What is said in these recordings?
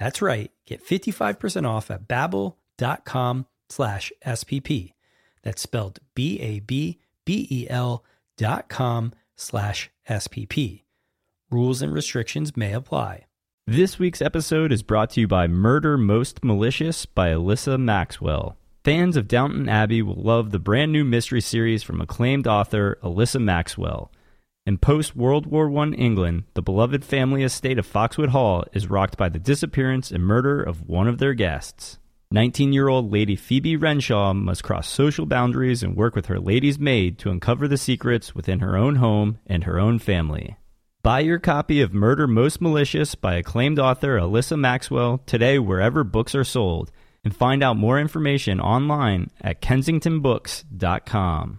That's right. Get 55% off at babbel.com slash SPP. That's spelled B-A-B-B-E-L dot com slash SPP. Rules and restrictions may apply. This week's episode is brought to you by Murder Most Malicious by Alyssa Maxwell. Fans of Downton Abbey will love the brand new mystery series from acclaimed author Alyssa Maxwell. In post World War I England, the beloved family estate of Foxwood Hall is rocked by the disappearance and murder of one of their guests. 19 year old Lady Phoebe Renshaw must cross social boundaries and work with her lady's maid to uncover the secrets within her own home and her own family. Buy your copy of Murder Most Malicious by acclaimed author Alyssa Maxwell today wherever books are sold, and find out more information online at kensingtonbooks.com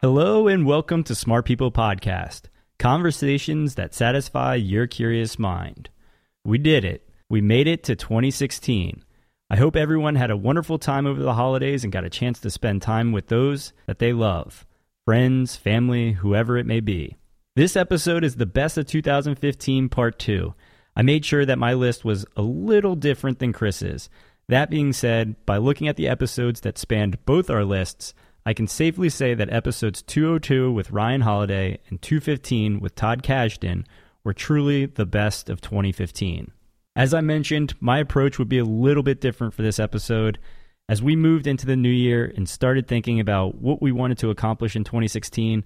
Hello and welcome to Smart People Podcast, conversations that satisfy your curious mind. We did it. We made it to 2016. I hope everyone had a wonderful time over the holidays and got a chance to spend time with those that they love friends, family, whoever it may be. This episode is the best of 2015 part 2. I made sure that my list was a little different than Chris's. That being said, by looking at the episodes that spanned both our lists, I can safely say that episodes 202 with Ryan Holiday and 215 with Todd Kashdan were truly the best of 2015. As I mentioned, my approach would be a little bit different for this episode. As we moved into the new year and started thinking about what we wanted to accomplish in 2016,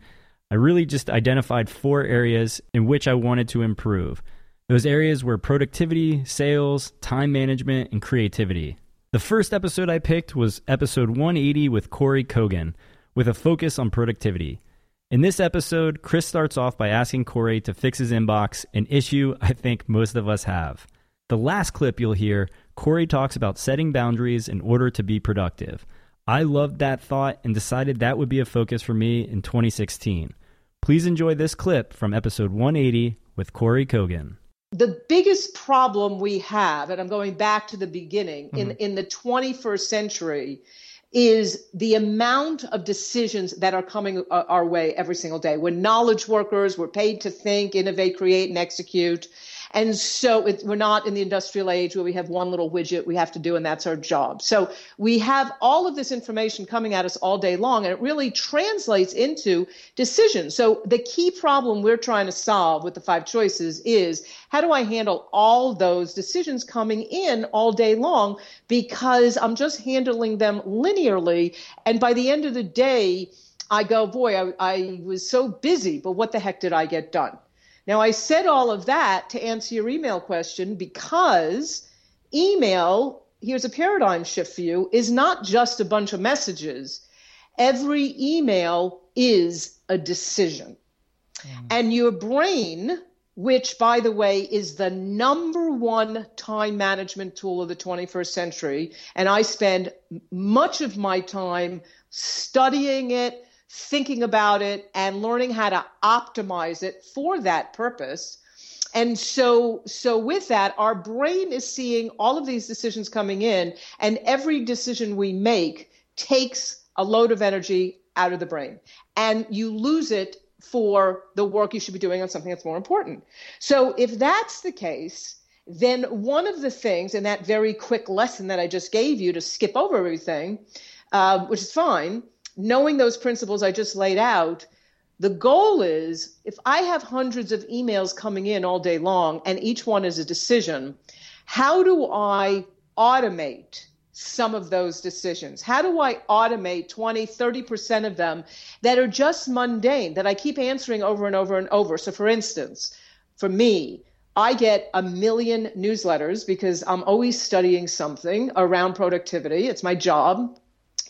I really just identified four areas in which I wanted to improve. Those areas were productivity, sales, time management, and creativity. The first episode I picked was episode 180 with Kory Kogon, with a focus on productivity. In this episode, Chris starts off by asking Kory to fix his inbox, an issue I think most of us have. The last clip you'll hear, Kory talks about setting boundaries in order to be productive. I loved that thought and decided that would be a focus for me in 2016. Please enjoy this clip from episode 180 with Kory Kogon the biggest problem we have, and I'm going back to the beginning, mm-hmm. in, in the 21st century, is the amount of decisions that are coming uh, our way every single day. We're knowledge workers, we're paid to think, innovate, create, and execute. And so it, we're not in the industrial age where we have one little widget we have to do and that's our job. So we have all of this information coming at us all day long and it really translates into decisions. So the key problem we're trying to solve with the five choices is how do I handle all those decisions coming in all day long because I'm just handling them linearly. And by the end of the day, I go, boy, I, I was so busy, but what the heck did I get done? Now, I said all of that to answer your email question because email, here's a paradigm shift for you, is not just a bunch of messages. Every email is a decision. Mm. And your brain which, by the way, is the number one time management tool of the 21st century. And I spend much of my time studying it, thinking about it, and learning how to optimize it for that purpose. And so, so with that, our brain is seeing all of these decisions coming in, and every decision we make takes a load of energy out of the brain. And you lose it for the work you should be doing on something that's more important. So if that's the case, then one of the things in that very quick lesson that I just gave you to skip over everything, uh, which is fine, knowing those principles I just laid out, the goal is if I have hundreds of emails coming in all day long and each one is a decision, how do I automate some of those decisions? How do I automate 20, 30% of them that are just mundane, that I keep answering over and over and over? So, for instance, for me, I get a million newsletters because I'm always studying something around productivity. It's my job.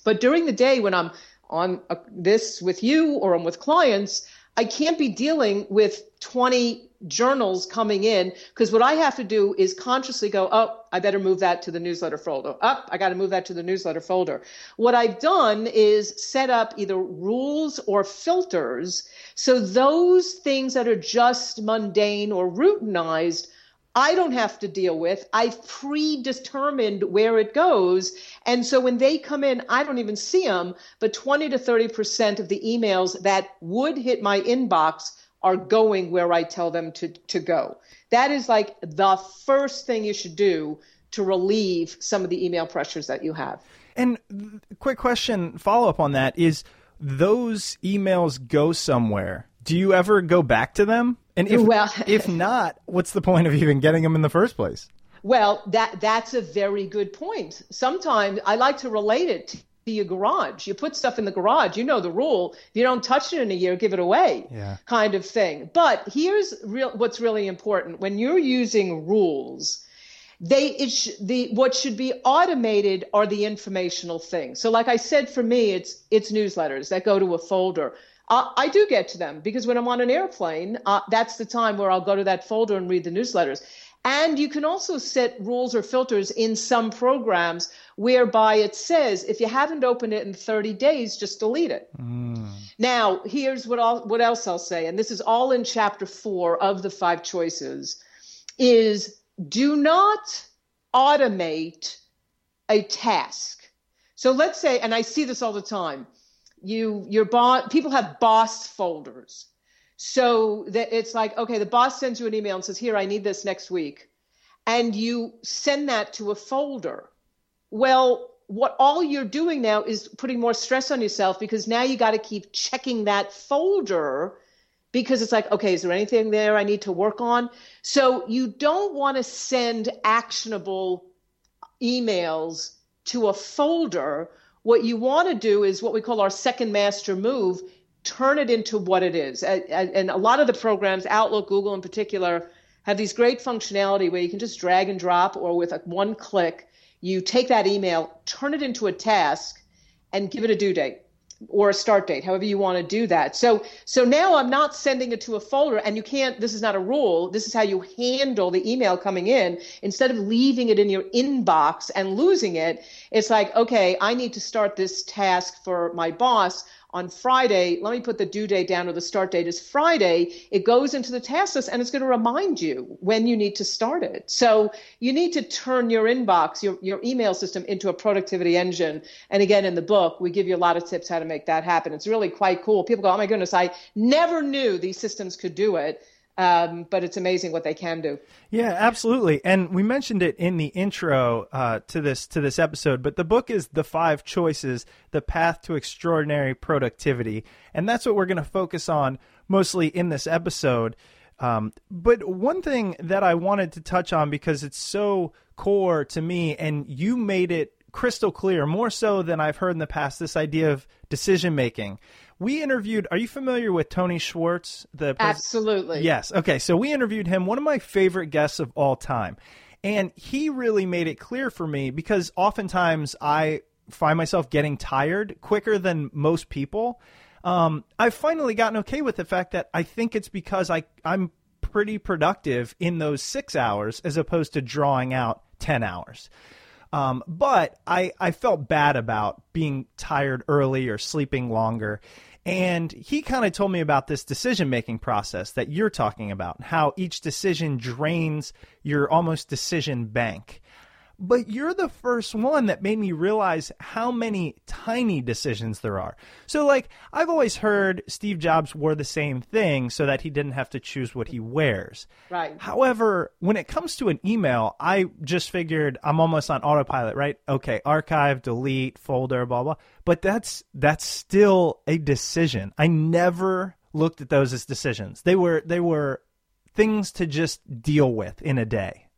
But during the day, when I'm on a, this with you or I'm with clients, I can't be dealing with 20 journals coming in because what I have to do is consciously go, oh, I better move that to the newsletter folder. Up, oh, I got to move that to the newsletter folder. What I've done is set up either rules or filters. So those things that are just mundane or routinized I don't have to deal with. I've predetermined where it goes. And so when they come in, I don't even see them, but 20 to 30% of the emails that would hit my inbox are going where I tell them to, to go. That is like the first thing you should do to relieve some of the email pressures that you have. And quick question, follow up on that is those emails go somewhere. Do you ever go back to them? And if, well, if not, what's the point of even getting them in the first place? Well, that that's a very good point. Sometimes I like to relate it to your garage. You put stuff in the garage, you know the rule. If you don't touch it in a year, give it away, yeah. kind of thing. But here's real what's really important when you're using rules. They it sh- the what should be automated are the informational things. So, like I said, for me, it's it's newsletters that go to a folder uh, I do get to them because when I'm on an airplane, uh, that's the time where I'll go to that folder and read the newsletters. And you can also set rules or filters in some programs whereby it says if you haven't opened it in 30 days, just delete it. Mm. Now, here's what I'll, what else I'll say, and this is all in chapter four of the five choices: is do not automate a task. So let's say, and I see this all the time you your boss people have boss folders. So that it's like okay the boss sends you an email and says here i need this next week. And you send that to a folder. Well what all you're doing now is putting more stress on yourself because now you got to keep checking that folder because it's like okay is there anything there i need to work on? So you don't want to send actionable emails to a folder. What you want to do is what we call our second master move turn it into what it is. And a lot of the programs, Outlook, Google in particular, have these great functionality where you can just drag and drop or with one click, you take that email, turn it into a task, and give it a due date or a start date, however you want to do that. So so now I'm not sending it to a folder and you can't this is not a rule. This is how you handle the email coming in. Instead of leaving it in your inbox and losing it, it's like, okay, I need to start this task for my boss on Friday, let me put the due date down or the start date is Friday. It goes into the task list and it's going to remind you when you need to start it. So you need to turn your inbox, your, your email system into a productivity engine. And again, in the book, we give you a lot of tips how to make that happen. It's really quite cool. People go, oh my goodness, I never knew these systems could do it. Um, but it's amazing what they can do. Yeah, absolutely. And we mentioned it in the intro uh, to this to this episode. But the book is the five choices: the path to extraordinary productivity, and that's what we're going to focus on mostly in this episode. Um, but one thing that I wanted to touch on because it's so core to me, and you made it crystal clear, more so than I've heard in the past, this idea of decision making we interviewed. Are you familiar with Tony Schwartz? The pres- absolutely yes. Okay, so we interviewed him. One of my favorite guests of all time, and he really made it clear for me because oftentimes I find myself getting tired quicker than most people. Um, I've finally gotten okay with the fact that I think it's because I I'm pretty productive in those six hours as opposed to drawing out 10 hours. Um, but I, I felt bad about being tired early or sleeping longer. And he kind of told me about this decision making process that you're talking about, how each decision drains your almost decision bank but you're the first one that made me realize how many tiny decisions there are. So, like, I've always heard Steve Jobs wore the same thing so that he didn't have to choose what he wears. Right. However, when it comes to an email, I just figured I'm almost on autopilot, right? Okay, archive, delete, folder, blah blah. But that's that's still a decision. I never looked at those as decisions. They were they were things to just deal with in a day.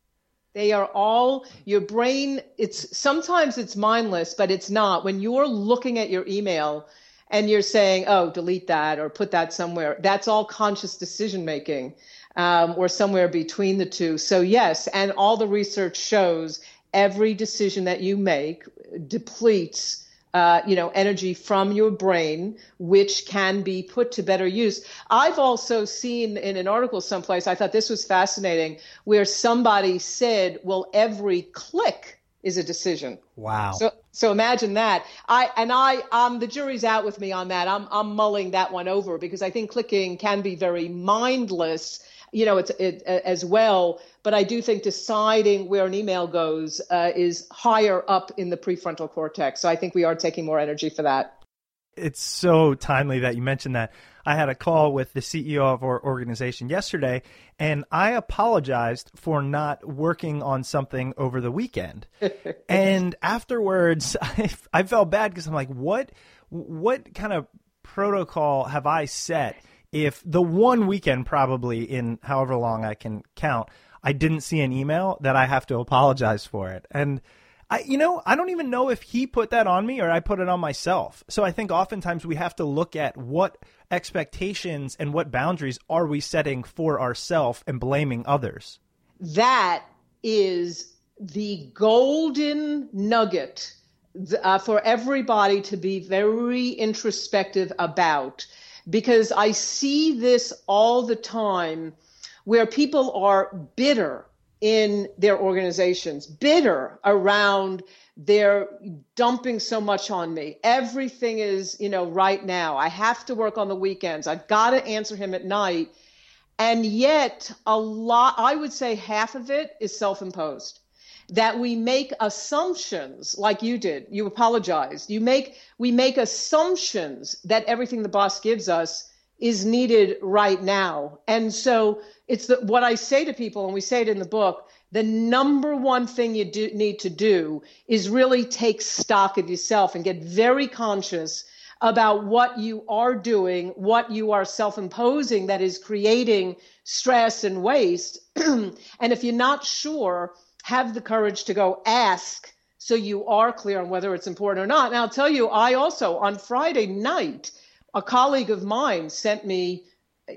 They are all your brain. It's sometimes it's mindless, but it's not. When you're looking at your email and you're saying, "Oh, delete that" or put that somewhere, that's all conscious decision making, um, or somewhere between the two. So yes, and all the research shows every decision that you make depletes uh, you know, energy from your brain, which can be put to better use. I've also seen in an article someplace, I thought this was fascinating, where somebody said, well, every click is a decision. Wow. So, so imagine that. I and I, um, the jury's out with me on that. I'm, I'm mulling that one over because I think clicking can be very mindless you know, it's it, as well. But I do think deciding where an email goes uh, is higher up in the prefrontal cortex. So I think we are taking more energy for that. It's so timely that you mentioned that. I had a call with the CEO of our organization yesterday, and I apologized for not working on something over the weekend. and afterwards, I, I felt bad because I'm like, what, what kind of protocol have I set? if the one weekend, probably in however long I can count, I didn't see an email that I have to apologize for it. And I, you know, I don't even know if he put that on me or I put it on myself. So I think oftentimes we have to look at what expectations and what boundaries are we setting for ourselves and blaming others. That is the golden nugget uh, for everybody to be very introspective about because I see this all the time where people are bitter in their organizations, bitter around they're dumping so much on me. Everything is, you know, right now. I have to work on the weekends. I've got to answer him at night. And yet, a lot, I would say half of it is self imposed that we make assumptions like you did you apologized you make we make assumptions that everything the boss gives us is needed right now and so it's the, what i say to people and we say it in the book the number one thing you do, need to do is really take stock of yourself and get very conscious about what you are doing, what you are self imposing that is creating stress and waste. and if you're not sure, have the courage to go ask so you are clear on whether it's important or not. And I'll tell you, I also, on Friday night, a colleague of mine sent me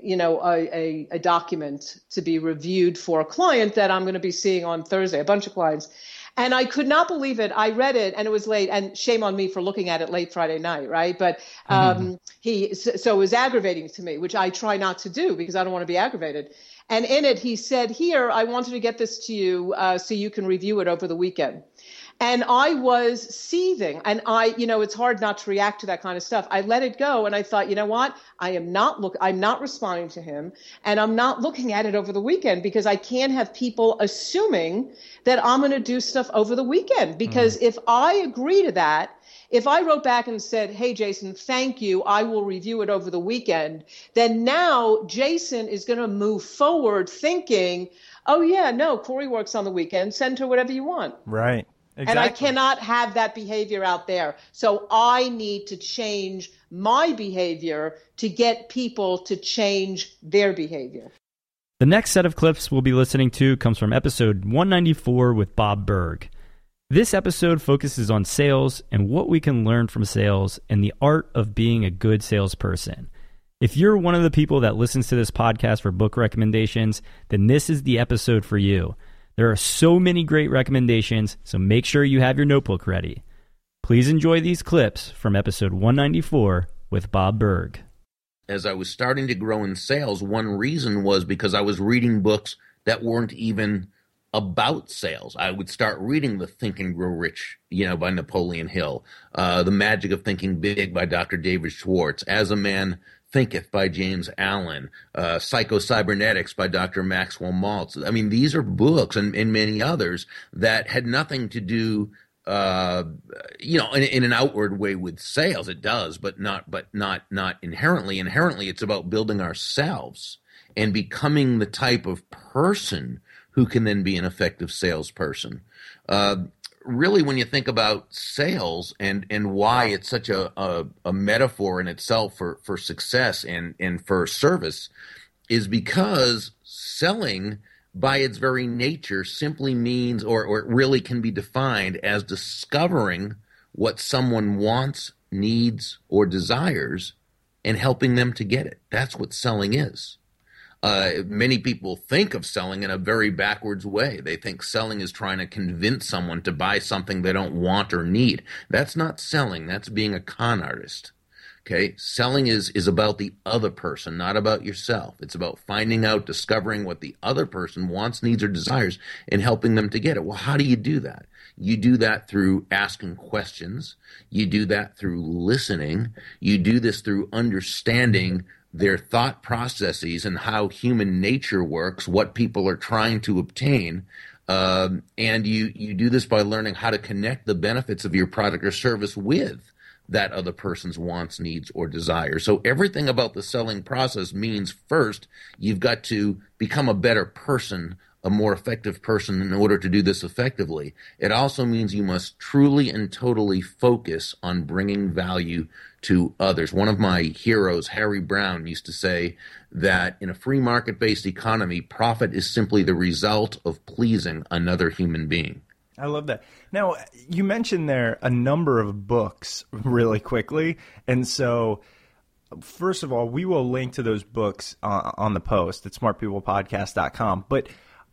you know a, a, a, document to be reviewed for a client that i'm going to be seeing on thursday a bunch of clients. And i could not believe it. I read it and it was late. And shame on me for looking at it late friday night right? But um, mm-hmm. he so it was aggravating to me which i try not to do because i don't want to be aggravated. And in it, he said, Here, I wanted to get this to you uh, so you can review it over the weekend. And I was seething. And I, you know, it's hard not to react to that kind of stuff. I let it go and I thought, you know what? I am not look I'm not responding to him and I'm not looking at it over the weekend because I can't have people assuming that I'm going to do stuff over the weekend because mm. if I agree to that, if I wrote back and said, Hey, Jason, thank you, I will review it over the weekend, then now Jason is going to move forward thinking, Oh, yeah, no, Kory works on the weekend. Send her whatever you want. Right. Exactly. And I cannot have that behavior out there. So I need to change my behavior to get people to change their behavior. The next set of clips we'll be listening to comes from episode 194 with Bob Burg. This episode focuses on sales and what we can learn from sales and the art of being a good salesperson. If you're one of the people that listens to this podcast for book recommendations, then this is the episode for you. There are so many great recommendations, so make sure you have your notebook ready. Please enjoy these clips from episode 194 with Bob Burg. as I was starting to grow in sales, one reason was because I was reading books that weren't even about sales. I would start reading the Think and Grow Rich, you know, by Napoleon Hill, uh, The Magic of Thinking Big by Dr. David Schwartz, As a Man Thinketh by James Allen, uh, Psycho-Cybernetics by Dr. Maxwell Maltz. I mean, these are books and, and many others that had nothing to do uh, you know, in, in, an outward way with sales, it does, but not, but not, not inherently. Inherently, it's about building ourselves and becoming the type of person who can then be an effective salesperson. Uh, really, when you think about sales and and why it's such a, a, a metaphor in itself for for success and and for service, is because selling by its very nature simply means, or, or it really can be defined as discovering what someone wants, needs, or desires and helping them to get it. That's what selling is. Uh, many people think of selling in a very backwards way. They think selling is trying to convince someone to buy something they don't want or need. That's not selling. That's being a con artist. Okay. Selling is, is about the other person, not about yourself. It's about finding out, discovering what the other person wants, needs, or desires and helping them to get it. Well, how do you do that? You do that through asking questions. You do that through listening. You do this through understanding their thought processes and how human nature works, what people are trying to obtain. Um, and you, you do this by learning how to connect the benefits of your product or service with that other person's wants, needs, or desires. So everything about the selling process means first, you've got to become a better person, a more effective person in order to do this effectively. It also means you must truly and totally focus on bringing value to others. One of my heroes, Harry Browne, used to say that in a free market based economy, profit is simply the result of pleasing another human being. I love that. Now, you mentioned there a number of books really quickly. And so, first of all, we will link to those books uh, on the post at smartpeoplepodcast.com. But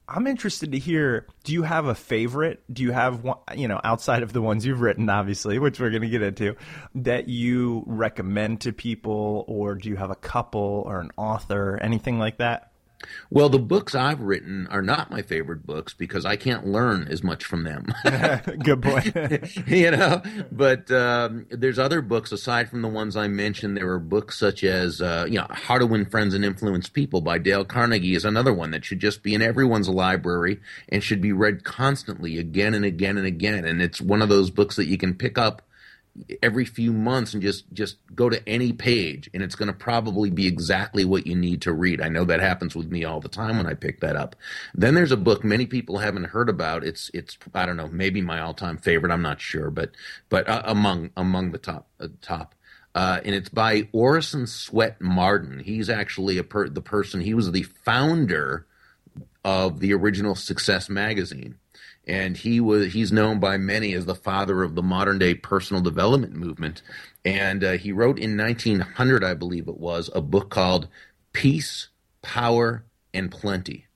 I'm interested to hear do you have a favorite? Do you have one, you know, outside of the ones you've written, obviously, which we're going to get into, that you recommend to people? Or do you have a couple or an author, anything like that? Well, the books I've written are not my favorite books because I can't learn as much from them. Good point. you know, but um, there's other books aside from the ones I mentioned. There are books such as, uh, you know, How to Win Friends and Influence People by Dale Carnegie is another one that should just be in everyone's library and should be read constantly again and again and again. And it's one of those books that you can pick up every few months and just just go to any page and it's going to probably be exactly what you need to read. I know that happens with me all the time when I pick that up. Then there's a book many people haven't heard about. It's it's I don't know, maybe my all-time favorite, I'm not sure, but but uh, among among the top uh, top uh, and it's by Orison Swett Marden. He's actually a per- the person. He was the founder of the original Success magazine and he was he's known by many as the father of the modern day personal development movement. And uh, he wrote in 1900 i believe it was a book called peace power and plenty.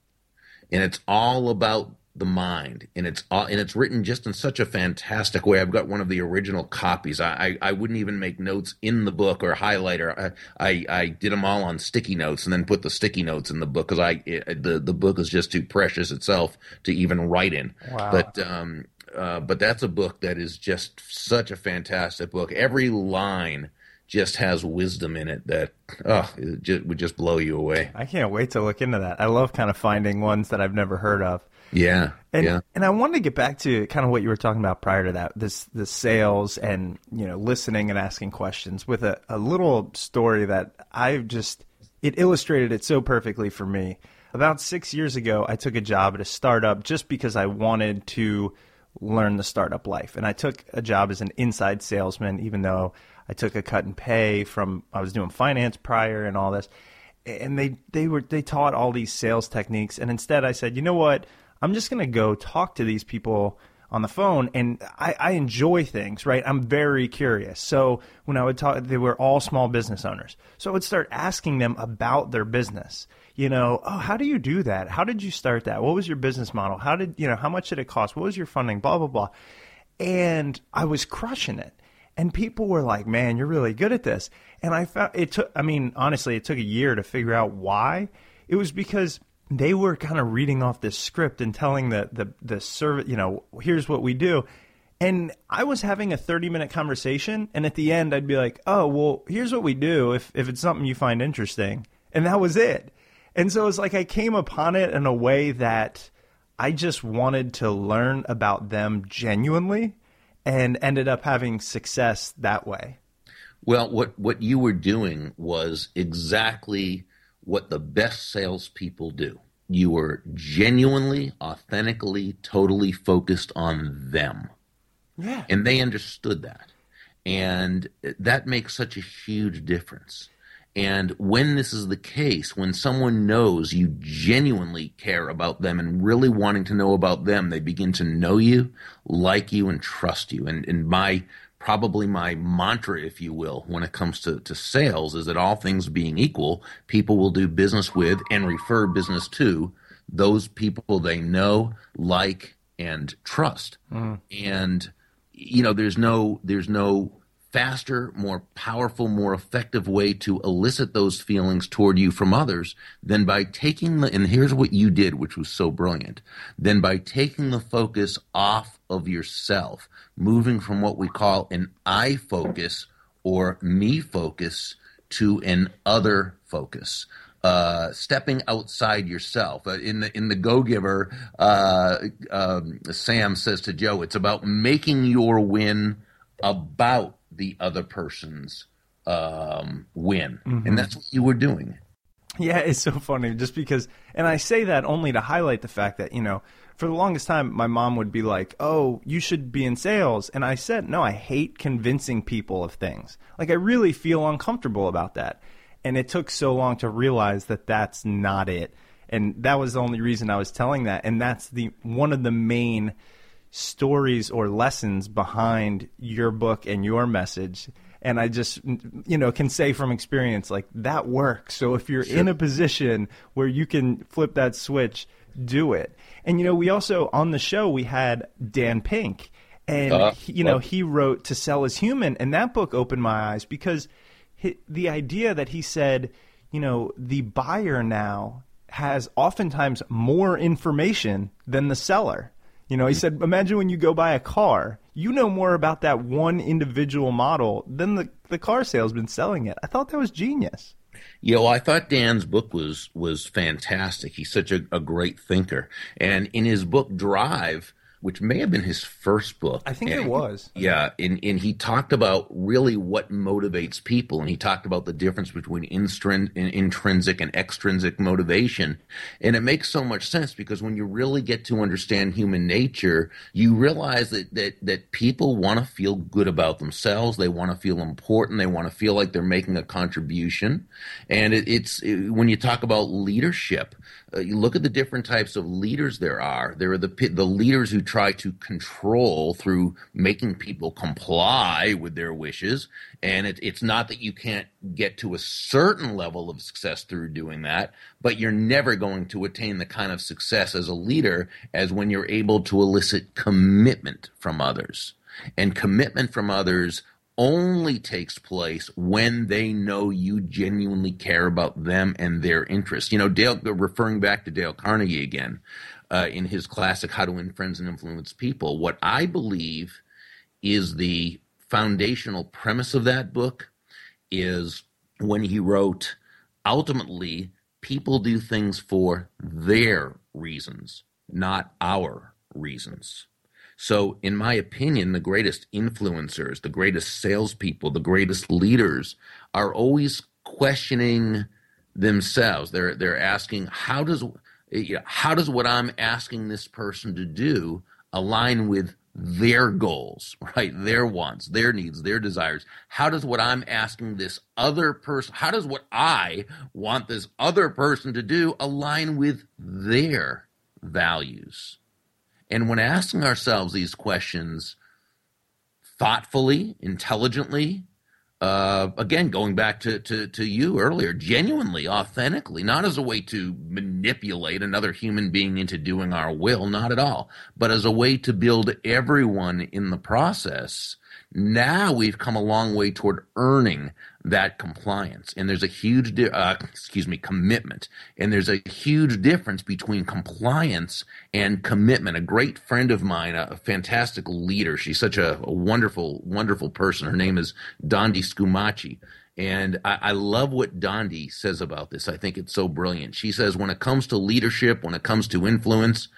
And it's all about the mind and it's all, and it's written just in such a fantastic way i've got one of the original copies i i, I wouldn't even make notes in the book or highlighter I, I, I did them all on sticky notes and then put the sticky notes in the book because i it, the the book is just too precious itself to even write in wow. but um uh, but that's a book that is just such a fantastic book every line just has wisdom in it that oh it just, would just blow you away. I can't wait to look into that. I love kind of finding ones that I've never heard of. Yeah. And yeah. and I wanted to get back to kind of what you were talking about prior to that, this the sales and you know listening and asking questions with a, a little story that I just it illustrated it so perfectly for me. About six years ago, I took a job at a startup just because I wanted to learn the startup life, and I took a job as an inside salesman, even though I took a cut in pay from I was doing finance prior and all this. And they they were they taught all these sales techniques, and instead I said, you know what? I'm just going to go talk to these people on the phone and I, I, enjoy things, right? I'm very curious. So when I would talk, they were all small business owners. So I would start asking them about their business. You know, oh, how do you do that? How did you start that? What was your business model? How did, you know, how much did it cost? What was your funding? Blah, blah, blah. And I was crushing it. And people were like, "Man, you're really good at this." And I found it took. I mean, honestly, it took a year to figure out why. It was because they were kind of reading off this script and telling the the the service, you know, here's what we do. And I was having a 30 minute conversation, and at the end, I'd be like, "Oh, well, here's what we do if if it's something you find interesting," and that was it. And so it's like I came upon it in a way that I just wanted to learn about them genuinely, and ended up having success that way. Well, what what you were doing was exactly what the best salespeople do. You were genuinely, authentically, totally focused on them. Yeah. And they understood that. And that makes such a huge difference. And when this is the case, when someone knows you genuinely care about them and really wanting to know about them, they begin to know you, like you, and trust you. And, and my probably my mantra, if you will, when it comes to, to sales is that all things being equal, people will do business with and refer business to those people they know, like, and trust. Mm. And you know, there's no there's no faster, more powerful, more effective way to elicit those feelings toward you from others than by taking the, and here's what you did, which was so brilliant, than by taking the focus off of yourself, moving from what we call an I focus or me focus to an other focus. Uh, stepping outside yourself. Uh, in the in the Go Giver, uh, um, Sam says to Joe, "It's about making your win about the other person's um, win," Mhm. and that's what you were doing. Yeah, it's so funny just because, and I say that only to highlight the fact that, you know, for the longest time, my mom would be like, oh, you should be in sales. And I said, no, I hate convincing people of things. Like, I really feel uncomfortable about that. And it took so long to realize that that's not it. And that was the only reason I was telling that. And that's the one of the main stories or lessons behind your book and your message and I just you know can say from experience like that works. So if you're in a position where you can flip that switch, do it. And you know, we also on the show we had Dan Pink and Uh, he, you know, he wrote To Sell is Human and that book opened my eyes because hi the idea that he said, you know, the buyer now has oftentimes more information than the seller. You know, he said, imagine when you go buy a car, you know more about that one individual model than the, the car salesman selling it. I thought that was genius. Well, I thought Dan's book was was fantastic. He's such a, a great thinker, and in his book Drive, which may have been his first book, I think and it was. Yeah, and, and he talked about really what motivates people, and he talked about the difference between instrin- intrinsic and extrinsic motivation. And it makes so much sense because when you really get to understand human nature, you realize that that, that people want to feel good about themselves. They want to feel important. They want to feel like they're making a contribution. And it, it's it, when you talk about leadership, uh, you look at the different types of leaders there are. There are the the leaders who try to control through making people comply with their wishes, and it, it's not that you can't get to a certain level of success through doing that, but you're never going to attain the kind of success as a leader as when you're able to elicit commitment from others. And commitment from others only takes place when they know you genuinely care about them and their interests. You know, Dale, referring back to Dale Carnegie again, uh, in his classic How to Win Friends and Influence People, what I believe is the foundational premise of that book is when he wrote, ultimately, people do things for their reasons, not our reasons. So, in my opinion, the greatest influencers, the greatest salespeople, the greatest leaders are always questioning themselves. They're they're asking how does you know, how does what I'm asking this person to do align with their goals, right? Their wants, their needs, their desires. How does what I'm asking this other person, how does what I want this other person to do align with their values? And when asking ourselves these questions thoughtfully, intelligently, uh, again, going back to, to, to you earlier, genuinely, authentically, not as a way to manipulate another human being into doing our will, not at all, but as a way to build everyone in the process now we've come a long way toward earning that compliance, and there's a huge, di- uh, excuse me, commitment, and there's a huge difference between compliance and commitment. A great friend of mine, a, fantastic leader, she's such a, a, wonderful, wonderful person. Her name is Dondi Scumaci. And I, I, love what Dondi says about this. I think it's so brilliant. She says, when it comes to leadership, when it comes to influence,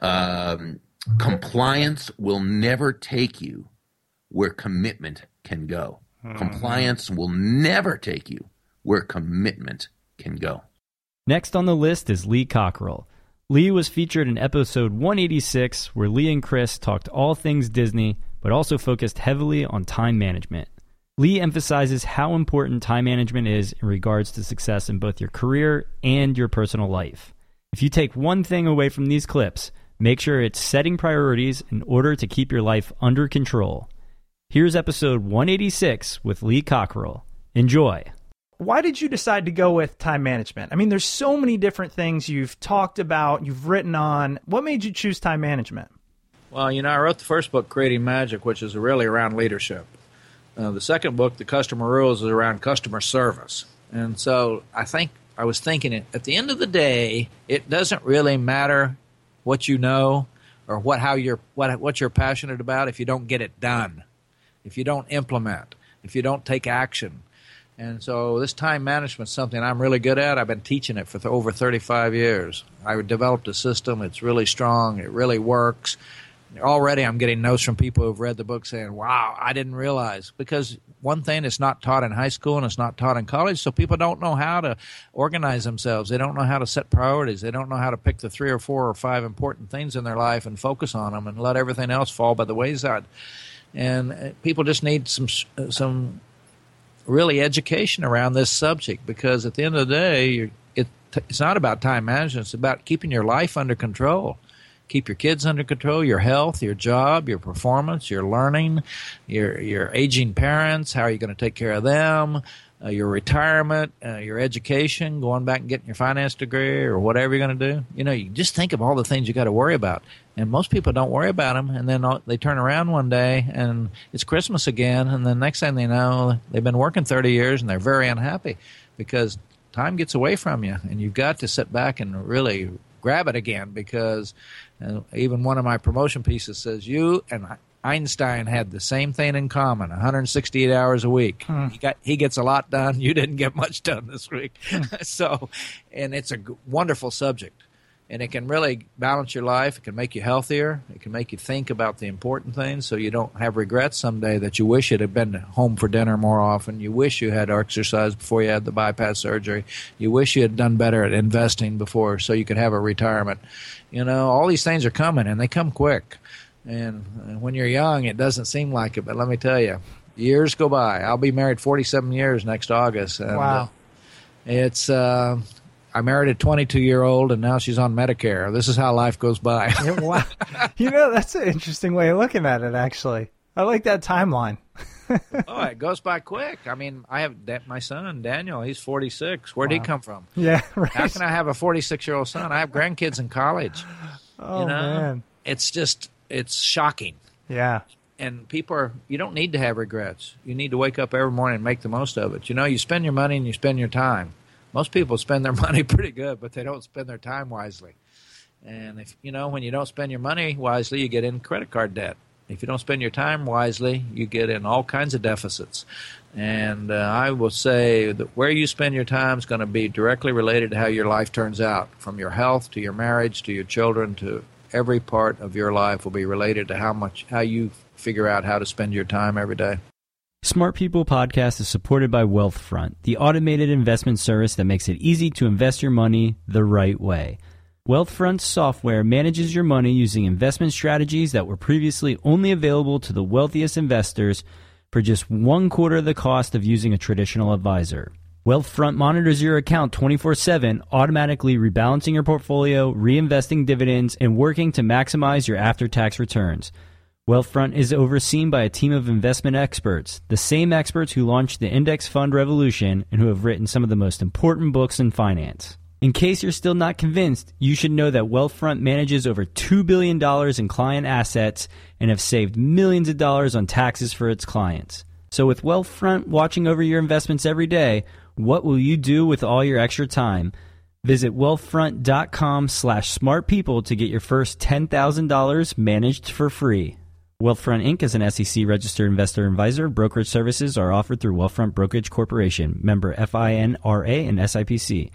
um, compliance will never take you where commitment can go. Mm-hmm. Compliance will never take you where commitment can go. Next on the list is Lee Cockerell. Lee was featured in episode 186, where Lee and Chris talked all things Disney, but also focused heavily on time management. Lee emphasizes how important time management is in regards to success in both your career and your personal life. If you take one thing away from these clips, make sure it's setting priorities in order to keep your life under control. Here's episode 186 with Lee Cockerell. Enjoy. Why did you decide to go with time management? I mean, there's so many different things you've talked about, you've written on. What made you choose time management? Well, you know, I wrote the first book, Creating Magic, which is really around leadership. Uh, the second book, The Customer Rules, is around customer service. And so I think I was thinking it, at the end of the day, it doesn't really matter what you know or what how you're what what you're passionate about if you don't get it done if you don't implement, if you don't take action. And so this time management is something I'm really good at. I've been teaching it for over 35 years. I developed a system. It's really strong. It really works. Already I'm getting notes from people who've read the book saying, wow, I didn't realize. Because one thing, it's not taught in high school and it's not taught in college, so people don't know how to organize themselves. They don't know how to set priorities. They don't know how to pick the three or four or five important things in their life and focus on them and let everything else fall by the wayside and uh, people just need some uh, some really education around this subject because at the end of the day, it, it's not about time management. It's about keeping your life under control. Keep your kids under control, your health, your job, your performance, your learning, your your aging parents. How are you going to take care of them? Uh, your retirement, uh, your education, going back and getting your finance degree or whatever you're going to do. You know, you just think of all the things you got to worry about. And most people don't worry about them. And then they turn around one day and it's Christmas again. And the next thing they know, they've been working 30 years and they're very unhappy because time gets away from you. And you've got to sit back and really grab it again because uh, even one of my promotion pieces says, You and Einstein had the same thing in common 168 hours a week. Hmm. He, got, he gets a lot done. You didn't get much done this week. Hmm. so, and it's a wonderful subject. And it can really balance your life. It can make you healthier. It can make you think about the important things so you don't have regrets someday that you wish you'd have been home for dinner more often. You wish you had exercised before you had the bypass surgery. You wish you had done better at investing before so you could have a retirement. You know, all these things are coming and they come quick. And when you're young, it doesn't seem like it. But let me tell you, years go by. I'll be married 47 years next August. And, wow. Uh, it's uh, I married a 22 year old, and now she's on Medicare. This is how life goes by. wow. You know, that's an interesting way of looking at it. Actually, I like that timeline. oh, it goes by quick. I mean, I have my son Daniel. He's 46. Where'd wow. he come from? Yeah, right. How can I have a 46 year old son? I have grandkids in college. Oh you know? man, it's just it's shocking. Yeah. And people are, you don't need to have regrets. You need to wake up every morning and make the most of it. You know, you spend your money and you spend your time. Most people spend their money pretty good, but they don't spend their time wisely. And if, you know, when you don't spend your money wisely, you get in credit card debt. If you don't spend your time wisely, you get in all kinds of deficits. And uh, I will say that where you spend your time is going to be directly related to how your life turns out, from your health to your marriage to your children to every part of your life will be related to how much how you figure out how to spend your time every day. Smart People podcast is supported by Wealthfront, the automated investment service that makes it easy to invest your money the right way. Wealthfront's software manages your money using investment strategies that were previously only available to the wealthiest investors for just one quarter of the cost of using a traditional advisor. Wealthfront monitors your account 24 7, automatically rebalancing your portfolio, reinvesting dividends, and working to maximize your after tax returns. Wealthfront is overseen by a team of investment experts, the same experts who launched the index fund revolution and who have written some of the most important books in finance. In case you're still not convinced, you should know that Wealthfront manages over $2 billion in client assets and have saved millions of dollars on taxes for its clients. So with Wealthfront watching over your investments every day, what will you do with all your extra time? Visit wealthfront.com slash smartpeople to get your first $10,000 managed for free. Wealthfront Inc. is an SEC registered investor advisor. Brokerage services are offered through Wealthfront Brokerage Corporation, member FINRA and SIPC.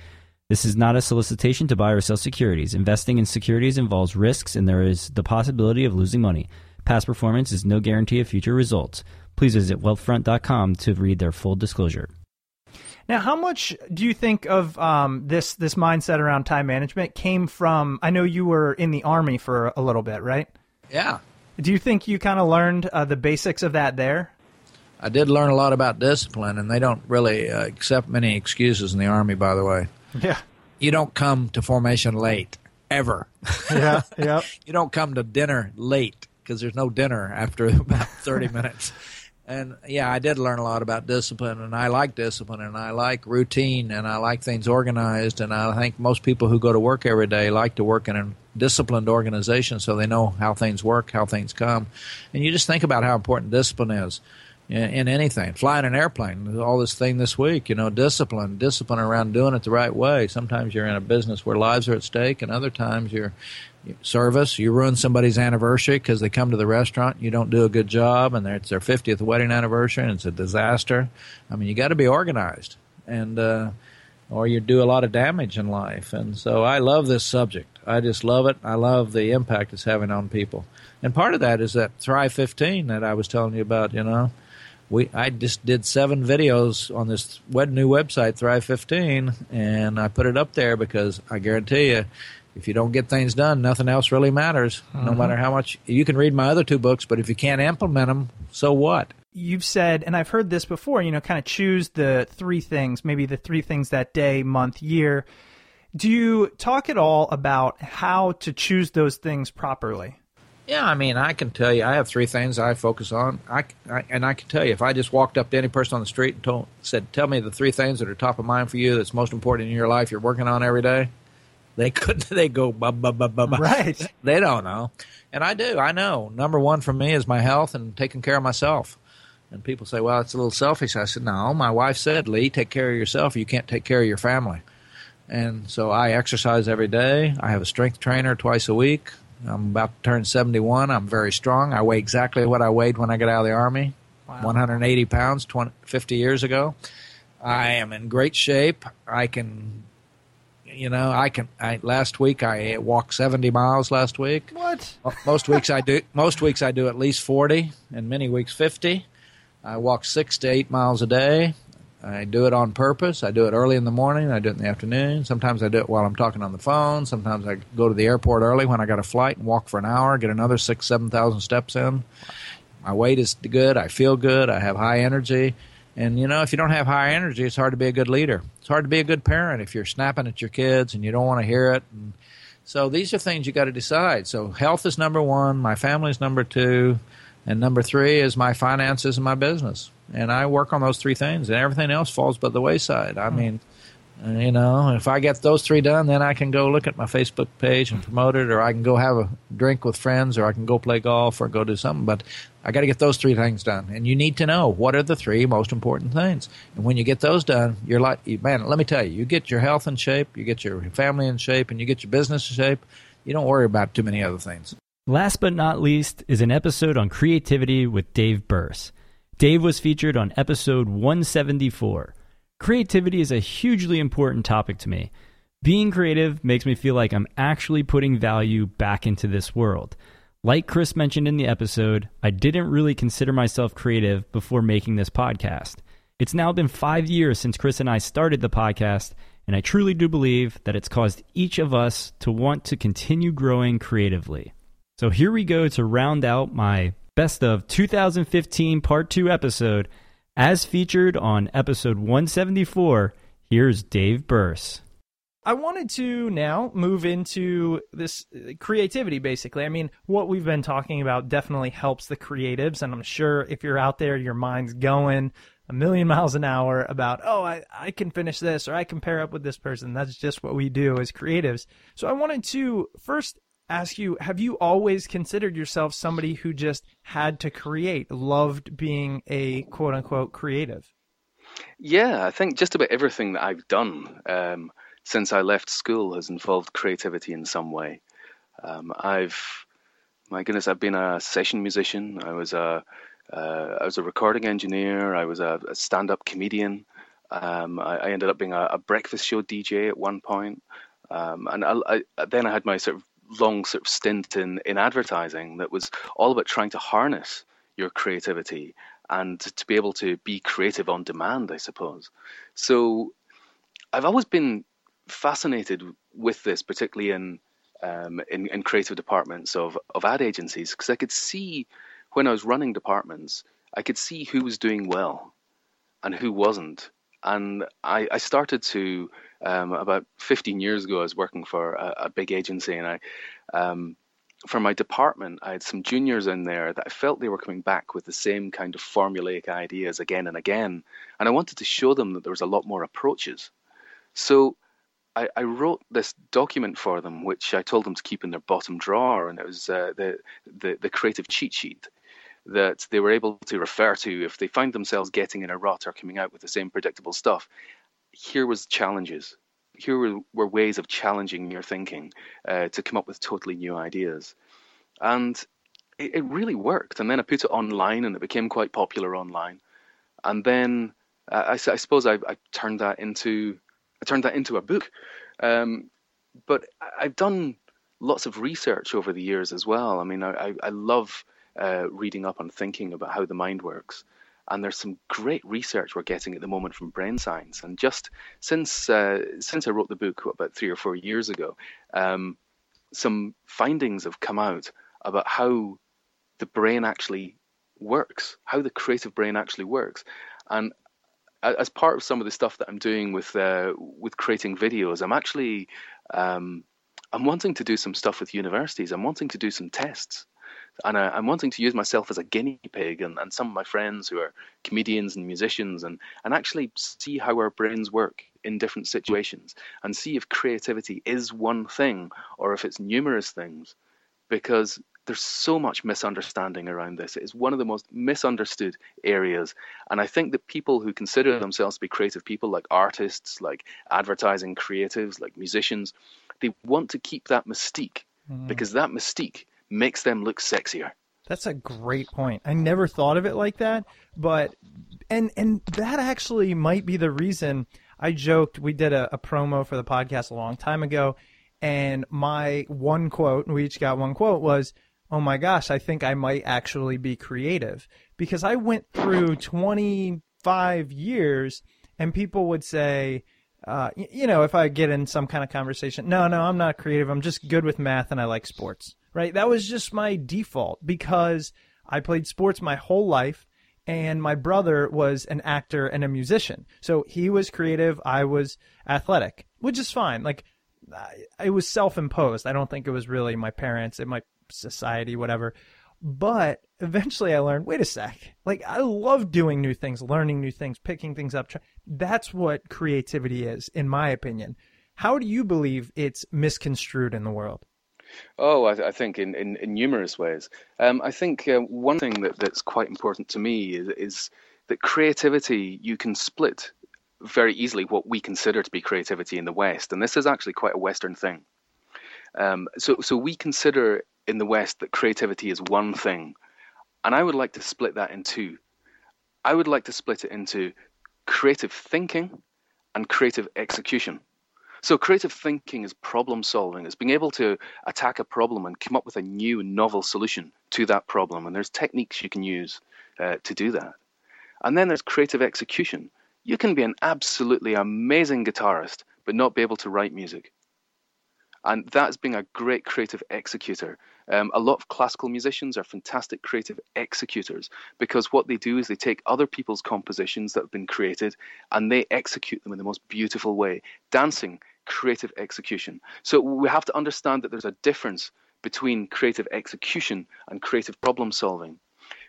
This is not a solicitation to buy or sell securities. Investing in securities involves risks and there is the possibility of losing money. Past performance is no guarantee of future results. Please visit wealthfront.com to read their full disclosure. Now, how much do you think of um, this this mindset around time management came from? I know you were in the army for a little bit, right? Yeah, Do you think you kind of learned uh, the basics of that there? I did learn a lot about discipline, and they don't really uh, accept many excuses in the Army, by the way. Yeah. You don't come to formation late, ever. Yeah. yeah. you don't come to dinner late because there's no dinner after about 30 minutes. And yeah, I did learn a lot about discipline, and I like discipline, and I like routine, and I like things organized. And I think most people who go to work every day like to work in a disciplined organization so they know how things work, how things come. And you just think about how important discipline is in, in anything. Flying an airplane, all this thing this week, you know, discipline, discipline around doing it the right way. Sometimes you're in a business where lives are at stake, and other times you're service. You ruin somebody's anniversary because they come to the restaurant, you don't do a good job, and it's their 50th wedding anniversary, and it's a disaster. I mean, you got to be organized, and uh, or you do a lot of damage in life. And so, I love this subject. I just love it. I love the impact it's having on people. And part of that is that Thrive 15 that I was telling you about. You know, we I just did seven videos on this web, new website Thrive 15, and I put it up there because I guarantee you if you don't get things done, nothing else really matters. No Mhm. matter how much you can read my other two books, but if you can't implement them, so what? You've said, and I've heard this before, you know, kind of choose the three things, maybe the three things that day, month, year. Do you talk at all about how to choose those things properly? Yeah, I mean, I can tell you, I have three things I focus on. I, I and I can tell you, if I just walked up to any person on the street and told, said, "Tell me the three things that are top of mind for you, that's most important in your life, you're working on every day," they couldn't. They go, bah, bah, bah, bah, bah. Right. They don't know, and I do. I know. Number one for me is my health and taking care of myself. And people say, "Well, it's a little selfish." I said, "No, my wife said, Lee, take care of yourself. You can't take care of your family." And so I exercise every day. I have a strength trainer twice a week. I'm about to turn 71. I'm very strong. I weigh exactly what I weighed when I got out of the Army 180 pounds 20, 50 years ago. I am in great shape. I can, you know, I can. I, last week I walked 70 miles last week. What? Most weeks I do. Most weeks I do at least 40, and many weeks 50. I walk six to eight miles a day. I do it on purpose. I do it early in the morning. I do it in the afternoon. Sometimes I do it while I'm talking on the phone. Sometimes I go to the airport early when I got a flight and walk for an hour, get another six, seven thousand steps in. My weight is good. I feel good. I have high energy. And you know, if you don't have high energy, it's hard to be a good leader. It's hard to be a good parent if you're snapping at your kids and you don't want to hear it. And so these are things you got to decide. So health is number one. My family is number two. And number three is my finances and my business. And I work on those three things, and everything else falls by the wayside. I mean, uh, you know, if I get those three done, then I can go look at my Facebook page and promote it, or I can go have a drink with friends, or I can go play golf, or go do something. But I got to get those three things done. And you need to know what are the three most important things. And when you get those done, you're like, man, let me tell you, you get your health in shape, you get your family in shape, and you get your business in shape. You don't worry about too many other things. Last but not least is an episode on creativity with Dave Birss. Dave was featured on episode 174. Creativity is a hugely important topic to me. Being creative makes me feel like I'm actually putting value back into this world. Like Chris mentioned in the episode, I didn't really consider myself creative before making this podcast. It's now been five years since Chris and I started the podcast, and I truly do believe that it's caused each of us to want to continue growing creatively. So here we go to round out my best of 2015 part 2 episode. As featured on episode 174, here's Dave Birss. I wanted to now move into this uh, creativity, basically. I mean, what we've been talking about definitely helps the creatives. And I'm sure if you're out there, your mind's going a million miles an hour about, oh, I, I can finish this or I can pair up with this person. That's just what we do as creatives. So I wanted to first ask you have you always considered yourself somebody who just had to create, loved being a quote unquote creative? Yeah, I think just about everything that I've done. Um, since I left school has involved creativity in some way. Um, I've, my goodness, I've been a session musician. I was a, uh, I was a recording engineer. I was a, a stand-up comedian. Um, I, I, ended up being a, a, breakfast show DJ at one point. Um, and I, I, then I had my sort of long sort of stint in, in advertising that was all about trying to harness your creativity and to be able to be creative on demand, I suppose. So I've always been fascinated with this, particularly in um, in, in, creative departments of, of ad agencies, because I could see when I was running departments, I could see who was doing well and who wasn't. And I, I started to, um, about 15 years ago, I was working for a, a big agency, and I, um, for my department, I had some juniors in there that I felt they were coming back with the same kind of formulaic ideas again and again. And I wanted to show them that there was a lot more approaches. So I, I, wrote this document for them, which I told them to keep in their bottom drawer, and it was uh, the, the the creative cheat sheet that they were able to refer to if they find themselves getting in a rut or coming out with the same predictable stuff. Here was challenges. Here were, were ways of challenging your thinking uh, to come up with totally new ideas, and it, it, really worked. And then I put it online, and it became quite popular online. And then uh, I, I, suppose I, I turned that into I turned that into a book. Um, but I've done lots of research over the years as well. I mean, I, I love uh, reading up on thinking about how the mind works. And there's some great research we're getting at the moment from brain science. And just since uh, since I wrote the book about three or four years ago, um, some findings have come out about how the brain actually works, how the creative brain actually works. And as part of some of the stuff that I'm doing with uh, with creating videos, I'm actually um, I'm wanting to do some stuff with universities. I'm wanting to do some tests, and I, am wanting to use myself as a guinea pig and, and some of my friends who are comedians and musicians, and and actually see how our brains work in different situations, and see if creativity is one thing or if it's numerous things, because there's so much misunderstanding around this. It is one of the most misunderstood areas. And I think that people who consider themselves to be creative people, like artists, like advertising creatives, like musicians, they want to keep that mystique mm. because that mystique makes them look sexier. That's a great point. I never thought of it like that, but and and that actually might be the reason I joked we did a, a promo for the podcast a long time ago and my one quote, we each got one quote was oh my gosh, I think I might actually be creative. Because I went through 25 years and people would say, uh, you know, if I get in some kind of conversation, no, no, I'm not creative. I'm just good with math and I like sports, right? That was just my default because I played sports my whole life and my brother was an actor and a musician. So he was creative. I was athletic, which is fine. Like, it was self-imposed. I don't think it was really my parents. It might society, whatever. But eventually I learned, wait a sec. Like I love doing new things, learning new things, picking things up. That's what creativity is, in my opinion. How do you believe it's misconstrued in the world? Oh, I, I think in, in, in, numerous ways. Um, I think uh, one thing that, that's quite important to me is, is that creativity, you can split very easily what we consider to be creativity in the West. And this is actually quite a Western thing. Um, so, so we consider in the West that creativity is one thing, and I would like to split that in two. I would like to split it into creative thinking and creative execution. So, creative thinking is problem solving, It's being able to attack a problem and come up with a new novel solution to that problem. And there's techniques you can use uh, to do that. And then there's creative execution. You can be an absolutely amazing guitarist, but not be able to write music. And that's being a great creative executor. Um, a lot of classical musicians are fantastic creative executors because what they do is they take other people's compositions that have been created and they execute them in the most beautiful way. Dancing creative execution. So we have to understand that there's a difference between creative execution and creative problem solving.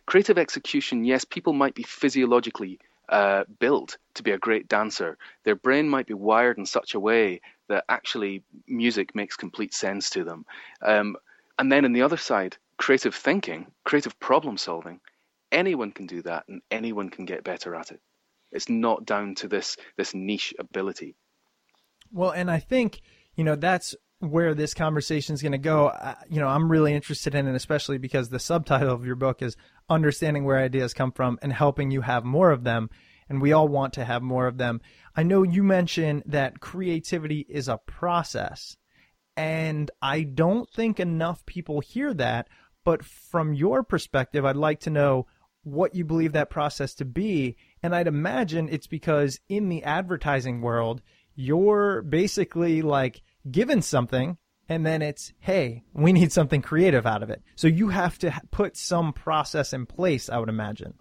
Creative execution, yes, people might be physiologically uh, built to be a great dancer. Their brain might be wired in such a way that actually music makes complete sense to them. Um, and then on the other side, creative thinking, creative problem solving, anyone can do that and anyone can get better at it. It's not down to this this niche ability. Well, and I think you know that's where this conversation is going to go. Uh, you know, I'm really interested in it, especially because the subtitle of your book is "Understanding Where Ideas Come From and Helping You Have More of Them." And we all want to have more of them. I know you mentioned that creativity is a process, and I don't think enough people hear that. But from your perspective, I'd like to know what you believe that process to be. And I'd imagine it's because in the advertising world, you're basically like given something and then it's, hey, we need something creative out of it. So you have to put some process in place, I would imagine.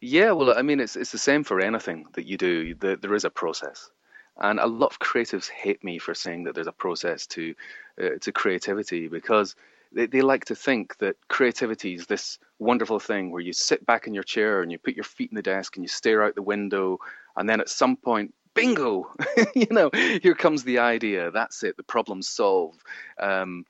Yeah, well, I mean, it's it's the same for anything that you do. there is a process, and a lot of creatives hate me for saying that there's a process to uh, to creativity because they, they like to think that creativity is this wonderful thing where you sit back in your chair and you put your feet in the desk and you stare out the window, and then at some point bingo! You know here comes the idea. That's it the problem solved. Um,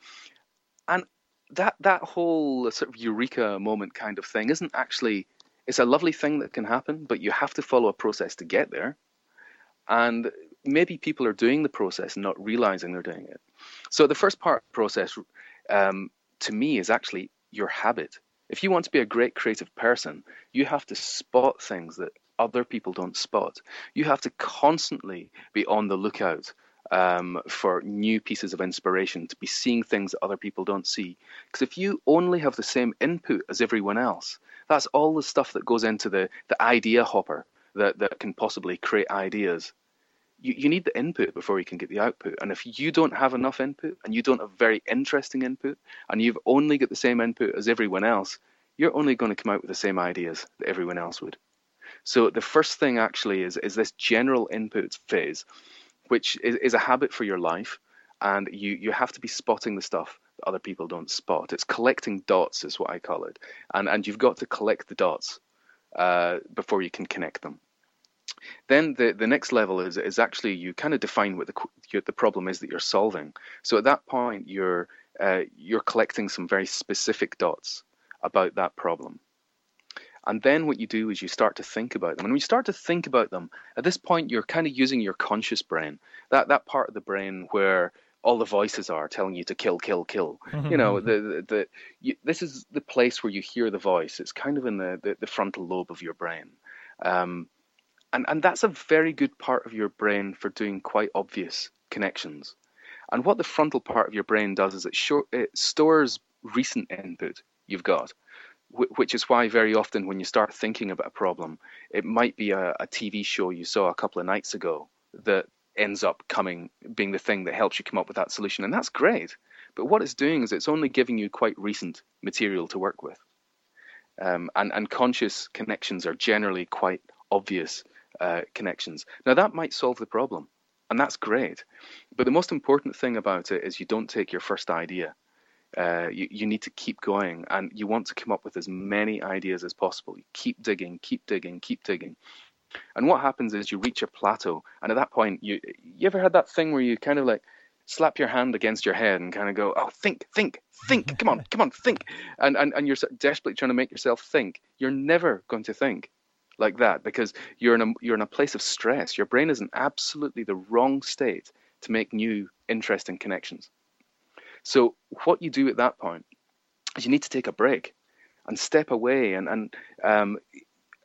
and that that whole sort of eureka moment kind of thing isn't actually it's a lovely thing that can happen but you have to follow a process to get there. And maybe people are doing the process and not realizing they're doing it. So the first part process um, to me is actually your habit. If you want to be a great creative person you have to spot things that other people don't spot. You have to constantly be on the lookout um, for new pieces of inspiration, to be seeing things that other people don't see. Because if you only have the same input as everyone else, that's all the stuff that goes into the, the idea hopper that, that can possibly create ideas. You, you need the input before you can get the output. And if you don't have enough input and you don't have very interesting input and you've only got the same input as everyone else, you're only going to come out with the same ideas that everyone else would. So the first thing actually is is this general input phase, which is, is a habit for your life, and you you have to be spotting the stuff that other people don't spot. It's collecting dots, is what I call it, and and you've got to collect the dots uh, before you can connect them. Then the, the next level is is actually you kind of define what the the problem is that you're solving. So at that point you're uh, you're collecting some very specific dots about that problem. And then what you do is you start to think about them. And when you start to think about them, at this point you're kind of using your conscious brain, that that part of the brain where all the voices are telling you to kill, kill, kill. Mm-hmm. You know, the the, the you, this is the place where you hear the voice. It's kind of in the the, the frontal lobe of your brain, um, and and that's a very good part of your brain for doing quite obvious connections. And what the frontal part of your brain does is it, short, it stores recent input you've got which is why very often when you start thinking about a problem, it might be a, a, TV show you saw a couple of nights ago that ends up coming being the thing that helps you come up with that solution, and that's great. But what it's doing is it's only giving you quite recent material to work with, um, and and conscious connections are generally quite obvious uh, connections. Now that might solve the problem, and that's great. But the most important thing about it is you don't take your first idea uh, you, you need to keep going and you want to come up with as many ideas as possible. You keep digging, keep digging, keep digging. And what happens is you reach a plateau, and at that point, you you ever had that thing where you kind of like slap your hand against your head and kind of go, "Oh, think, think, think! Come on, come on, think!" And and and you're desperately trying to make yourself think. You're never going to think like that because you're in a you're in a place of stress. Your brain is in absolutely the wrong state to make new, interesting connections. So what you do at that point is you need to take a break and step away. And, and um,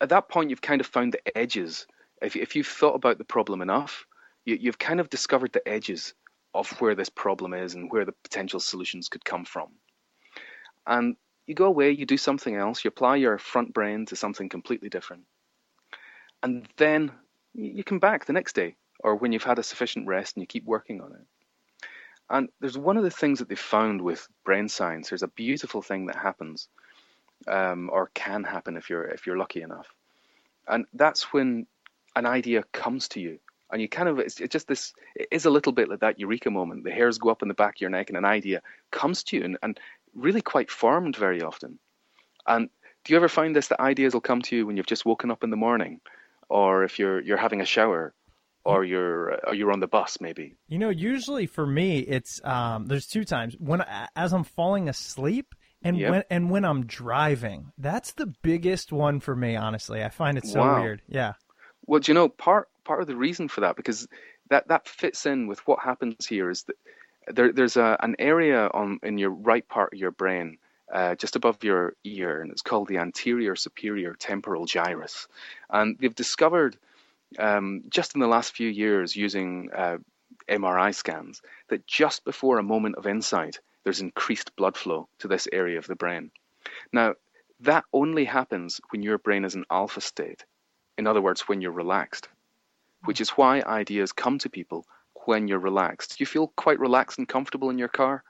at that point, you've kind of found the edges. If, if you've thought about the problem enough, you, you've kind of discovered the edges of where this problem is and where the potential solutions could come from. And you go away, you do something else, you apply your front brain to something completely different. And then you come back the next day or when you've had a sufficient rest and you keep working on it. And there's one of the things that they found with brain science. There's a beautiful thing that happens, um, or can happen if you're if you're lucky enough, and that's when an idea comes to you and you kind of it's, it's just this it is a little bit like that eureka moment. The hairs go up in the back of your neck, and an idea comes to you, and, and really quite formed very often. And do you ever find this that ideas will come to you when you've just woken up in the morning, or if you're you're having a shower, or you're or you're on the bus maybe? You know, usually for me, it's um, there's two times when as I'm falling asleep. And Yep. when and when I'm driving, that's the biggest one for me. Honestly, I find it so Wow. weird. Yeah, Well, do you know part part of the reason for that because that that fits in with what happens here is that there there's a an area on in your right part of your brain uh, just above your ear and it's called the anterior superior temporal gyrus and they've discovered um, just in the last few years using uh, MRI scans that just before a moment of insight there's increased blood flow to this area of the brain. Now that only happens when your brain is in alpha state. In other words, when you're relaxed, which is why ideas come to people when you're relaxed. You feel quite relaxed and comfortable in your car.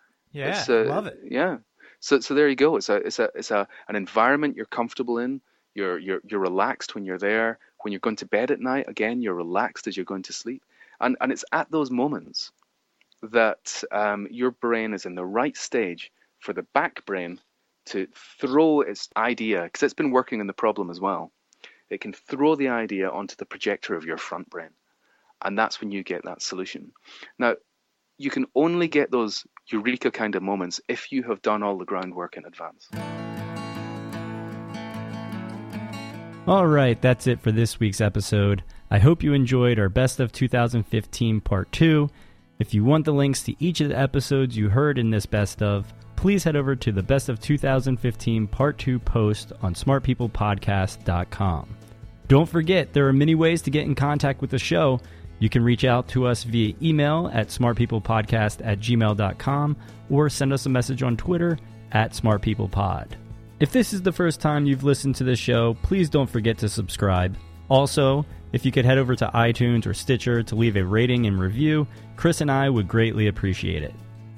yeah, uh, love it. Yeah. So so there you go. It's a it's a it's a an environment you're comfortable in. You're you're you're relaxed when you're there. When you're going to bed at night, again, you're relaxed as you're going to sleep. And and it's at those moments that um, your brain is in the right stage for the back brain to throw its idea, because it's been working on the problem as well. It can throw the idea onto the projector of your front brain. And that's when you get that solution. Now, you can only get those eureka kind of moments if you have done all the groundwork in advance. All right, that's it for this week's episode. I hope you enjoyed our Best of 2015 Part 2. If you want the links to each of the episodes you heard in this Best of, please head over to the Best of 2015 Part 2 post on smartpeoplepodcast.com. Don't forget, there are many ways to get in contact with the show. You can reach out to us via email at smartpeoplepodcast at gmail.com or send us a message on Twitter at smartpeoplepod. If this is the first time you've listened to this show, please don't forget to subscribe. Also, if you could head over to iTunes or Stitcher to leave a rating and review, Chris and I would greatly appreciate it.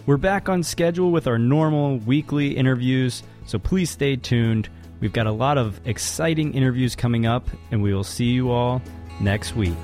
We're back on schedule with our normal weekly interviews, so please stay tuned. We've got a lot of exciting interviews coming up, and we will see you all next week.